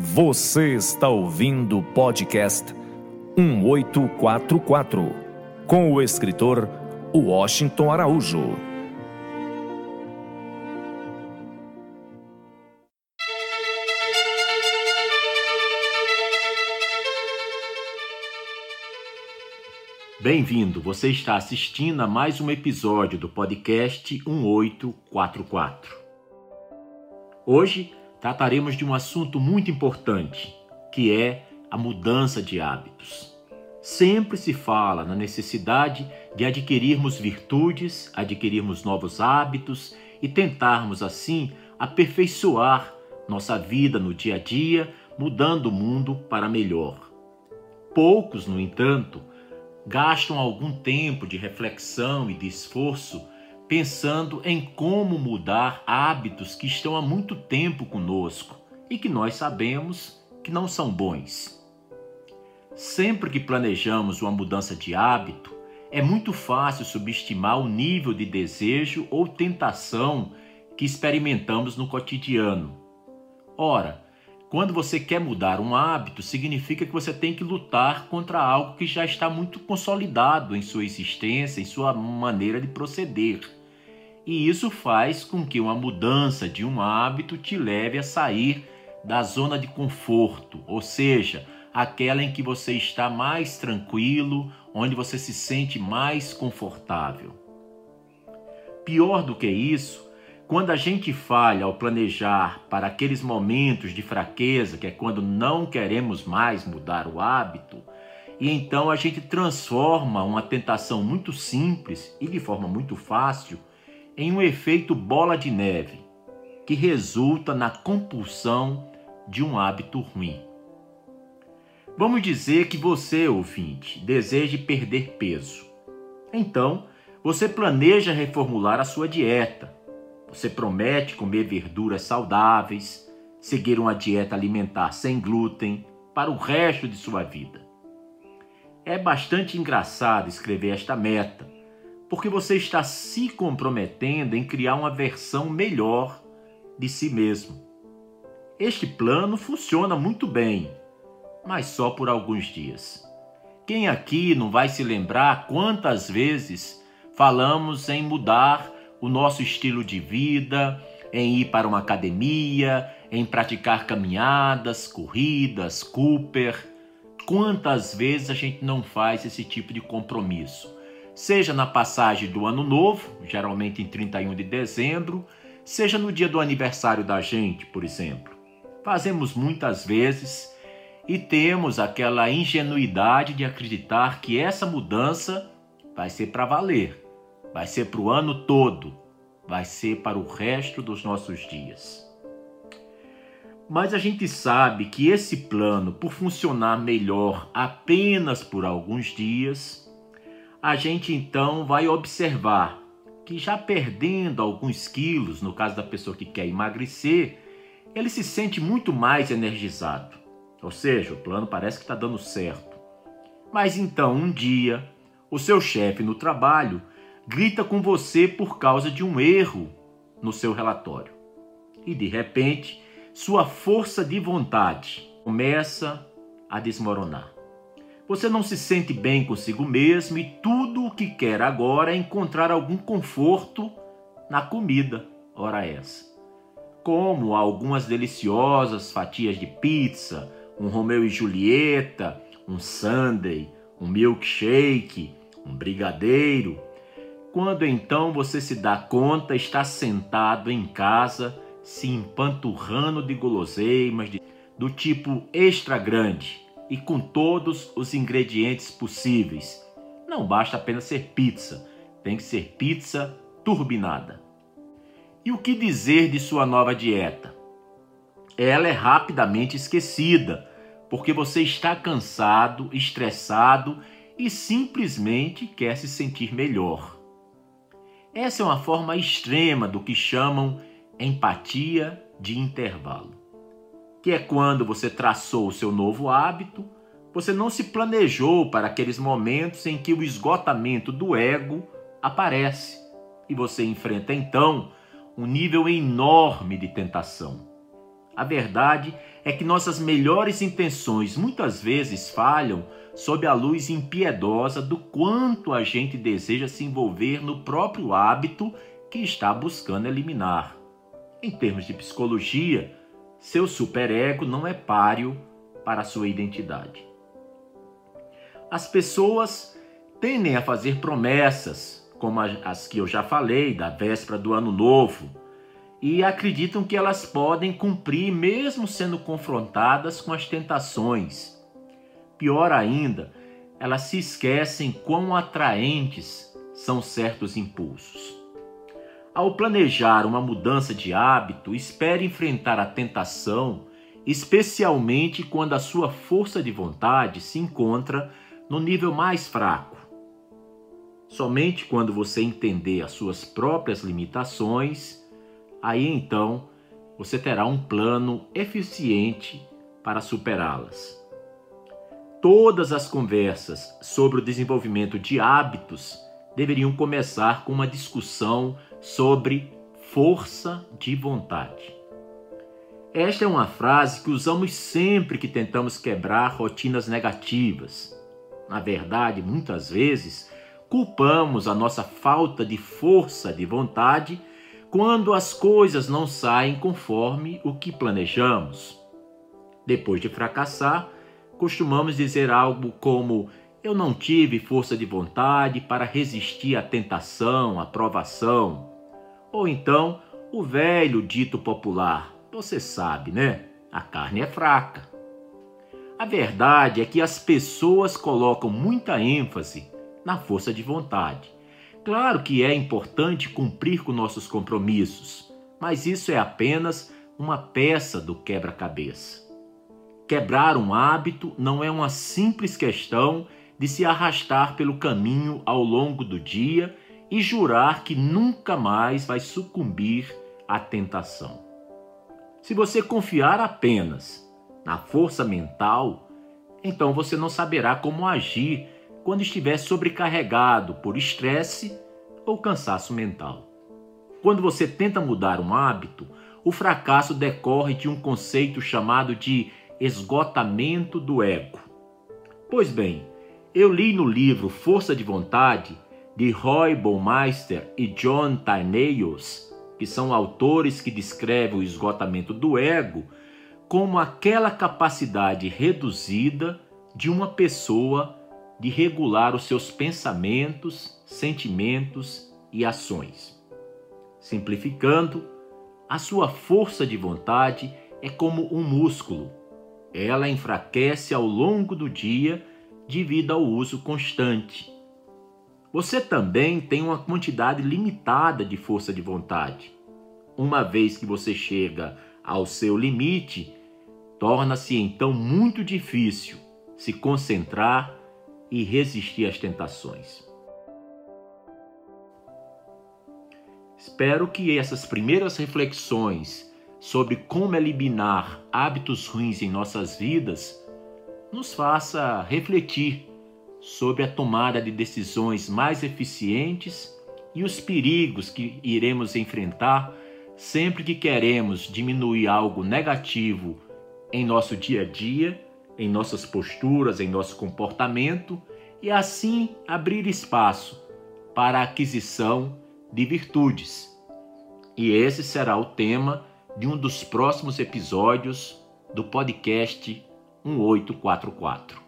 Você está ouvindo o podcast 1844 com o escritor Washington Araújo. Bem-vindo, você está assistindo a mais um episódio do podcast 1844. Hoje trataremos de um assunto muito importante, que é a mudança de hábitos. Sempre se fala na necessidade de adquirirmos virtudes, adquirirmos novos hábitos e tentarmos assim aperfeiçoar nossa vida no dia a dia, mudando o mundo para melhor. Poucos, no entanto, gastam algum tempo de reflexão e de esforço pensando em como mudar hábitos que estão há muito tempo conosco e que nós sabemos que não são bons. Sempre que planejamos uma mudança de hábito, é muito fácil subestimar o nível de desejo ou tentação que experimentamos no cotidiano. Ora, quando você quer mudar um hábito, significa que você tem que lutar contra algo que já está muito consolidado em sua existência, em sua maneira de proceder e isso faz com que uma mudança de um hábito te leve a sair da zona de conforto, ou seja, aquela em que você está mais tranquilo, onde você se sente mais confortável. Pior do que isso, quando a gente falha ao planejar para aqueles momentos de fraqueza, que é quando não queremos mais mudar o hábito, e então a gente transforma uma tentação muito simples e de forma muito fácil em um efeito bola de neve, que resulta na compulsão de um hábito ruim. Vamos dizer que você, ouvinte, deseja perder peso. Então, você planeja reformular a sua dieta. Você promete comer verduras saudáveis, seguir uma dieta alimentar sem glúten para o resto de sua vida. É bastante engraçado escrever esta meta, porque você está se comprometendo em criar uma versão melhor de si mesmo. Este plano funciona muito bem, mas só por alguns dias. Quem aqui não vai se lembrar quantas vezes falamos em mudar o nosso estilo de vida, em ir para uma academia, em praticar caminhadas, corridas, Cooper? Quantas vezes a gente não faz esse tipo de compromisso? Seja na passagem do ano novo, geralmente em 31 de dezembro, seja no dia do aniversário da gente, por exemplo. Fazemos muitas vezes e temos aquela ingenuidade de acreditar que essa mudança vai ser para valer, vai ser para o ano todo, vai ser para o resto dos nossos dias. Mas a gente sabe que esse plano, por funcionar melhor apenas por alguns dias, a gente então vai observar que já perdendo alguns quilos, no caso da pessoa que quer emagrecer, ele se sente muito mais energizado. Ou seja, o plano parece que está dando certo. Mas então, um dia, o seu chefe no trabalho grita com você por causa de um erro no seu relatório. E de repente, sua força de vontade começa a desmoronar. Você não se sente bem consigo mesmo e tudo o que quer agora é encontrar algum conforto na comida, ora essa. Como algumas deliciosas fatias de pizza, um Romeu e Julieta, um sundae, um milkshake, um brigadeiro. Quando então você se dá conta, está sentado em casa, se empanturrando de guloseimas de, do tipo extra grande e com todos os ingredientes possíveis. Não basta apenas ser pizza, tem que ser pizza turbinada. E o que dizer de sua nova dieta? Ela é rapidamente esquecida, porque você está cansado, estressado e simplesmente quer se sentir melhor. Essa é uma forma extrema do que chamam empatia de intervalo que é quando você traçou o seu novo hábito, você não se planejou para aqueles momentos em que o esgotamento do ego aparece e você enfrenta então um nível enorme de tentação. A verdade é que nossas melhores intenções muitas vezes falham sob a luz impiedosa do quanto a gente deseja se envolver no próprio hábito que está buscando eliminar. Em termos de psicologia, seu superego não é páreo para sua identidade. As pessoas tendem a fazer promessas, como as que eu já falei, da véspera do ano novo, e acreditam que elas podem cumprir mesmo sendo confrontadas com as tentações. Pior ainda, elas se esquecem quão atraentes são certos impulsos. Ao planejar uma mudança de hábito, espere enfrentar a tentação, especialmente quando a sua força de vontade se encontra no nível mais fraco. Somente quando você entender as suas próprias limitações, aí então você terá um plano eficiente para superá-las. Todas as conversas sobre o desenvolvimento de hábitos deveriam começar com uma discussão sobre força de vontade. Esta é uma frase que usamos sempre que tentamos quebrar rotinas negativas. Na verdade, muitas vezes, culpamos a nossa falta de força de vontade quando as coisas não saem conforme o que planejamos. Depois de fracassar, costumamos dizer algo como: Eu não tive força de vontade para resistir à tentação, à provação. Ou então, o velho dito popular: Você sabe, né? A carne é fraca. A verdade é que as pessoas colocam muita ênfase na força de vontade Claro que é importante cumprir com nossos compromissos, mas isso é apenas uma peça do quebra-cabeça. Quebrar um hábito não é uma simples questão de se arrastar pelo caminho ao longo do dia e jurar que nunca mais vai sucumbir à tentação. Se você confiar apenas na força mental, então você não saberá como agir quando estiver sobrecarregado por estresse ou cansaço mental. Quando você tenta mudar um hábito, o fracasso decorre de um conceito chamado de esgotamento do ego. Pois bem, eu li no livro Força de Vontade de Roy Baumeister e John Tarneios, que são autores que descrevem o esgotamento do ego como aquela capacidade reduzida de uma pessoa de regular os seus pensamentos, sentimentos e ações. Simplificando, a sua força de vontade é como um músculo. Ela enfraquece ao longo do dia devido ao uso constante. Você também tem uma quantidade limitada de força de vontade. Uma vez que você chega ao seu limite, torna-se então muito difícil se concentrar e resistir às tentações. Espero que essas primeiras reflexões sobre como eliminar hábitos ruins em nossas vidas nos faça refletir sobre a tomada de decisões mais eficientes e os perigos que iremos enfrentar sempre que queremos diminuir algo negativo em nosso dia a dia em nossas posturas, em nosso comportamento e assim abrir espaço para a aquisição de virtudes. E esse será o tema de um dos próximos episódios do podcast 1844.